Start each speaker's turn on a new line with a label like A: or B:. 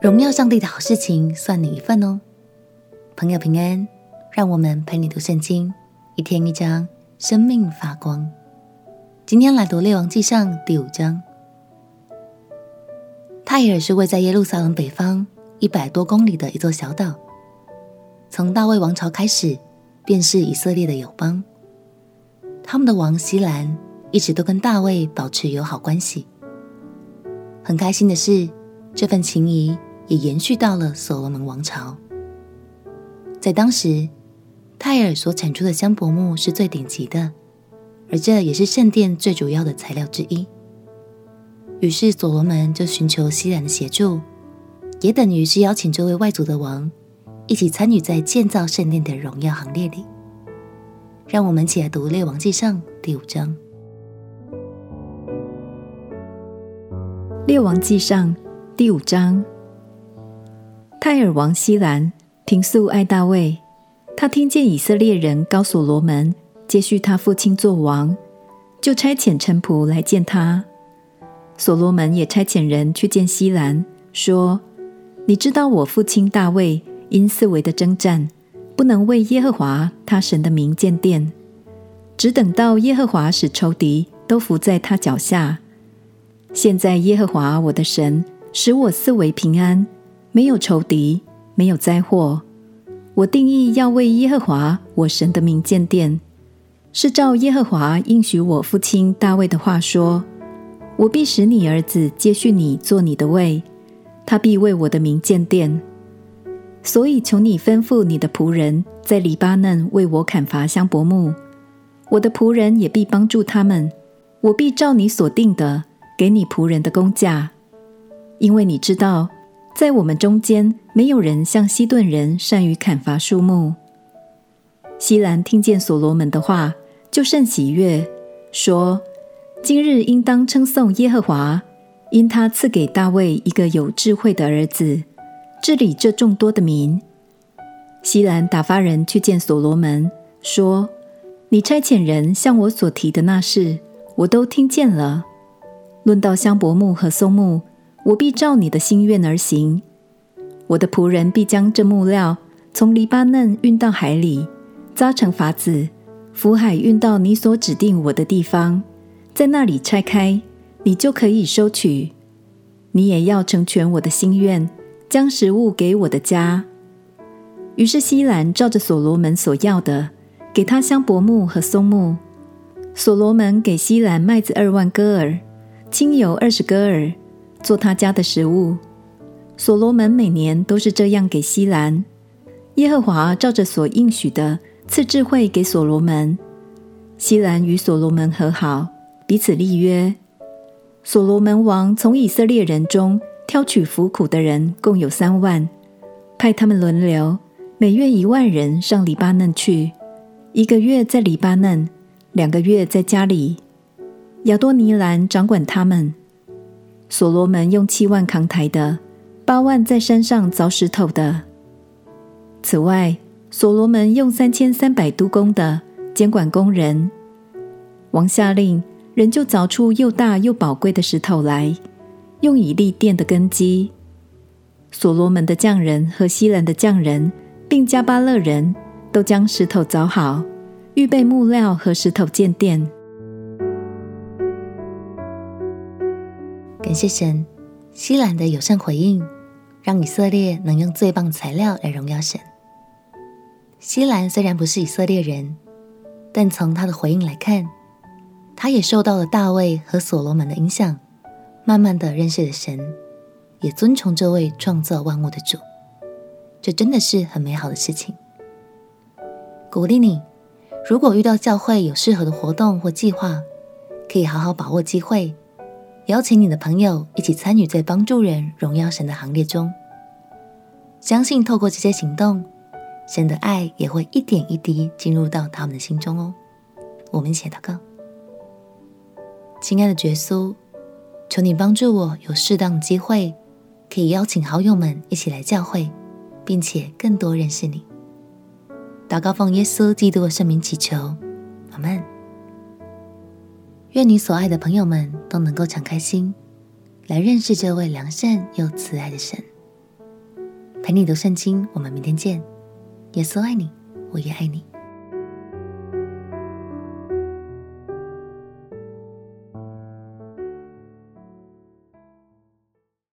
A: 荣耀上帝的好事情算你一份哦。朋友平安，让我们陪你读圣经，一天一章，生命发光。今天来读列王纪上第五章。泰尔是位在耶路撒冷北方一百多公里的一座小岛，从大卫王朝开始，便是以色列的友邦。他们的王希兰一直都跟大卫保持友好关系。很开心的是，这份情谊也延续到了所罗门王朝。在当时，泰尔所产出的香柏木是最顶级的，而这也是圣殿最主要的材料之一。于是，所罗门就寻求希兰的协助，也等于是邀请这位外族的王一起参与在建造圣殿的荣耀行列里。让我们一起来读《列王纪上》第五章。
B: 列王纪上第五章，泰尔王希兰平素爱大卫，他听见以色列人告所罗门接续他父亲做王，就差遣臣仆来见他。所罗门也差遣人去见希兰，说：“你知道我父亲大卫因四围的征战，不能为耶和华他神的名建殿，只等到耶和华使仇敌都伏在他脚下。”现在耶和华我的神使我四围平安，没有仇敌，没有灾祸。我定义要为耶和华我神的名建殿，是照耶和华应许我父亲大卫的话说：我必使你儿子接续你做你的位，他必为我的名建殿。所以求你吩咐你的仆人，在黎巴嫩为我砍伐香柏木，我的仆人也必帮助他们，我必照你所定的。给你仆人的工价，因为你知道，在我们中间没有人像西顿人善于砍伐树木。希兰听见所罗门的话，就甚喜悦，说：“今日应当称颂耶和华，因他赐给大卫一个有智慧的儿子，治理这众多的民。”希兰打发人去见所罗门，说：“你差遣人向我所提的那事，我都听见了。”论到香柏木和松木，我必照你的心愿而行。我的仆人必将这木料从黎巴嫩运到海里，扎成筏子，浮海运到你所指定我的地方，在那里拆开，你就可以收取。你也要成全我的心愿，将食物给我的家。于是希兰照着所罗门所要的，给他香柏木和松木。所罗门给希兰麦子二万戈尔。清油二十戈尔，做他家的食物。所罗门每年都是这样给希兰。耶和华照着所应许的赐智慧给所罗门。希兰与所罗门和好，彼此立约。所罗门王从以色列人中挑取服苦的人，共有三万，派他们轮流，每月一万人上黎巴嫩去，一个月在黎巴嫩，两个月在家里。亚多尼兰掌管他们。所罗门用七万扛抬的，八万在山上凿石头的。此外，所罗门用三千三百督工的监管工人。王下令，人就凿出又大又宝贵的石头来，用以立殿的根基。所罗门的匠人和希兰的匠人，并加巴勒人都将石头凿好，预备木料和石头建殿。
A: 感谢神，希兰的友善回应，让以色列能用最棒材料来荣耀神。希兰虽然不是以色列人，但从他的回应来看，他也受到了大卫和所罗门的影响，慢慢的认识了神，也尊崇这位创造万物的主。这真的是很美好的事情。鼓励你，如果遇到教会有适合的活动或计划，可以好好把握机会。邀请你的朋友一起参与在帮助人、荣耀神的行列中，相信透过这些行动，神的爱也会一点一滴进入到他们的心中哦。我们一起祷告，亲爱的耶稣，求你帮助我有适当的机会，可以邀请好友们一起来教会，并且更多认识你。祷告奉耶稣基督的圣名祈求，阿门。愿你所爱的朋友们都能够敞开心，来认识这位良善又慈爱的神。陪你读圣经，我们明天见。耶稣爱你，我也爱你。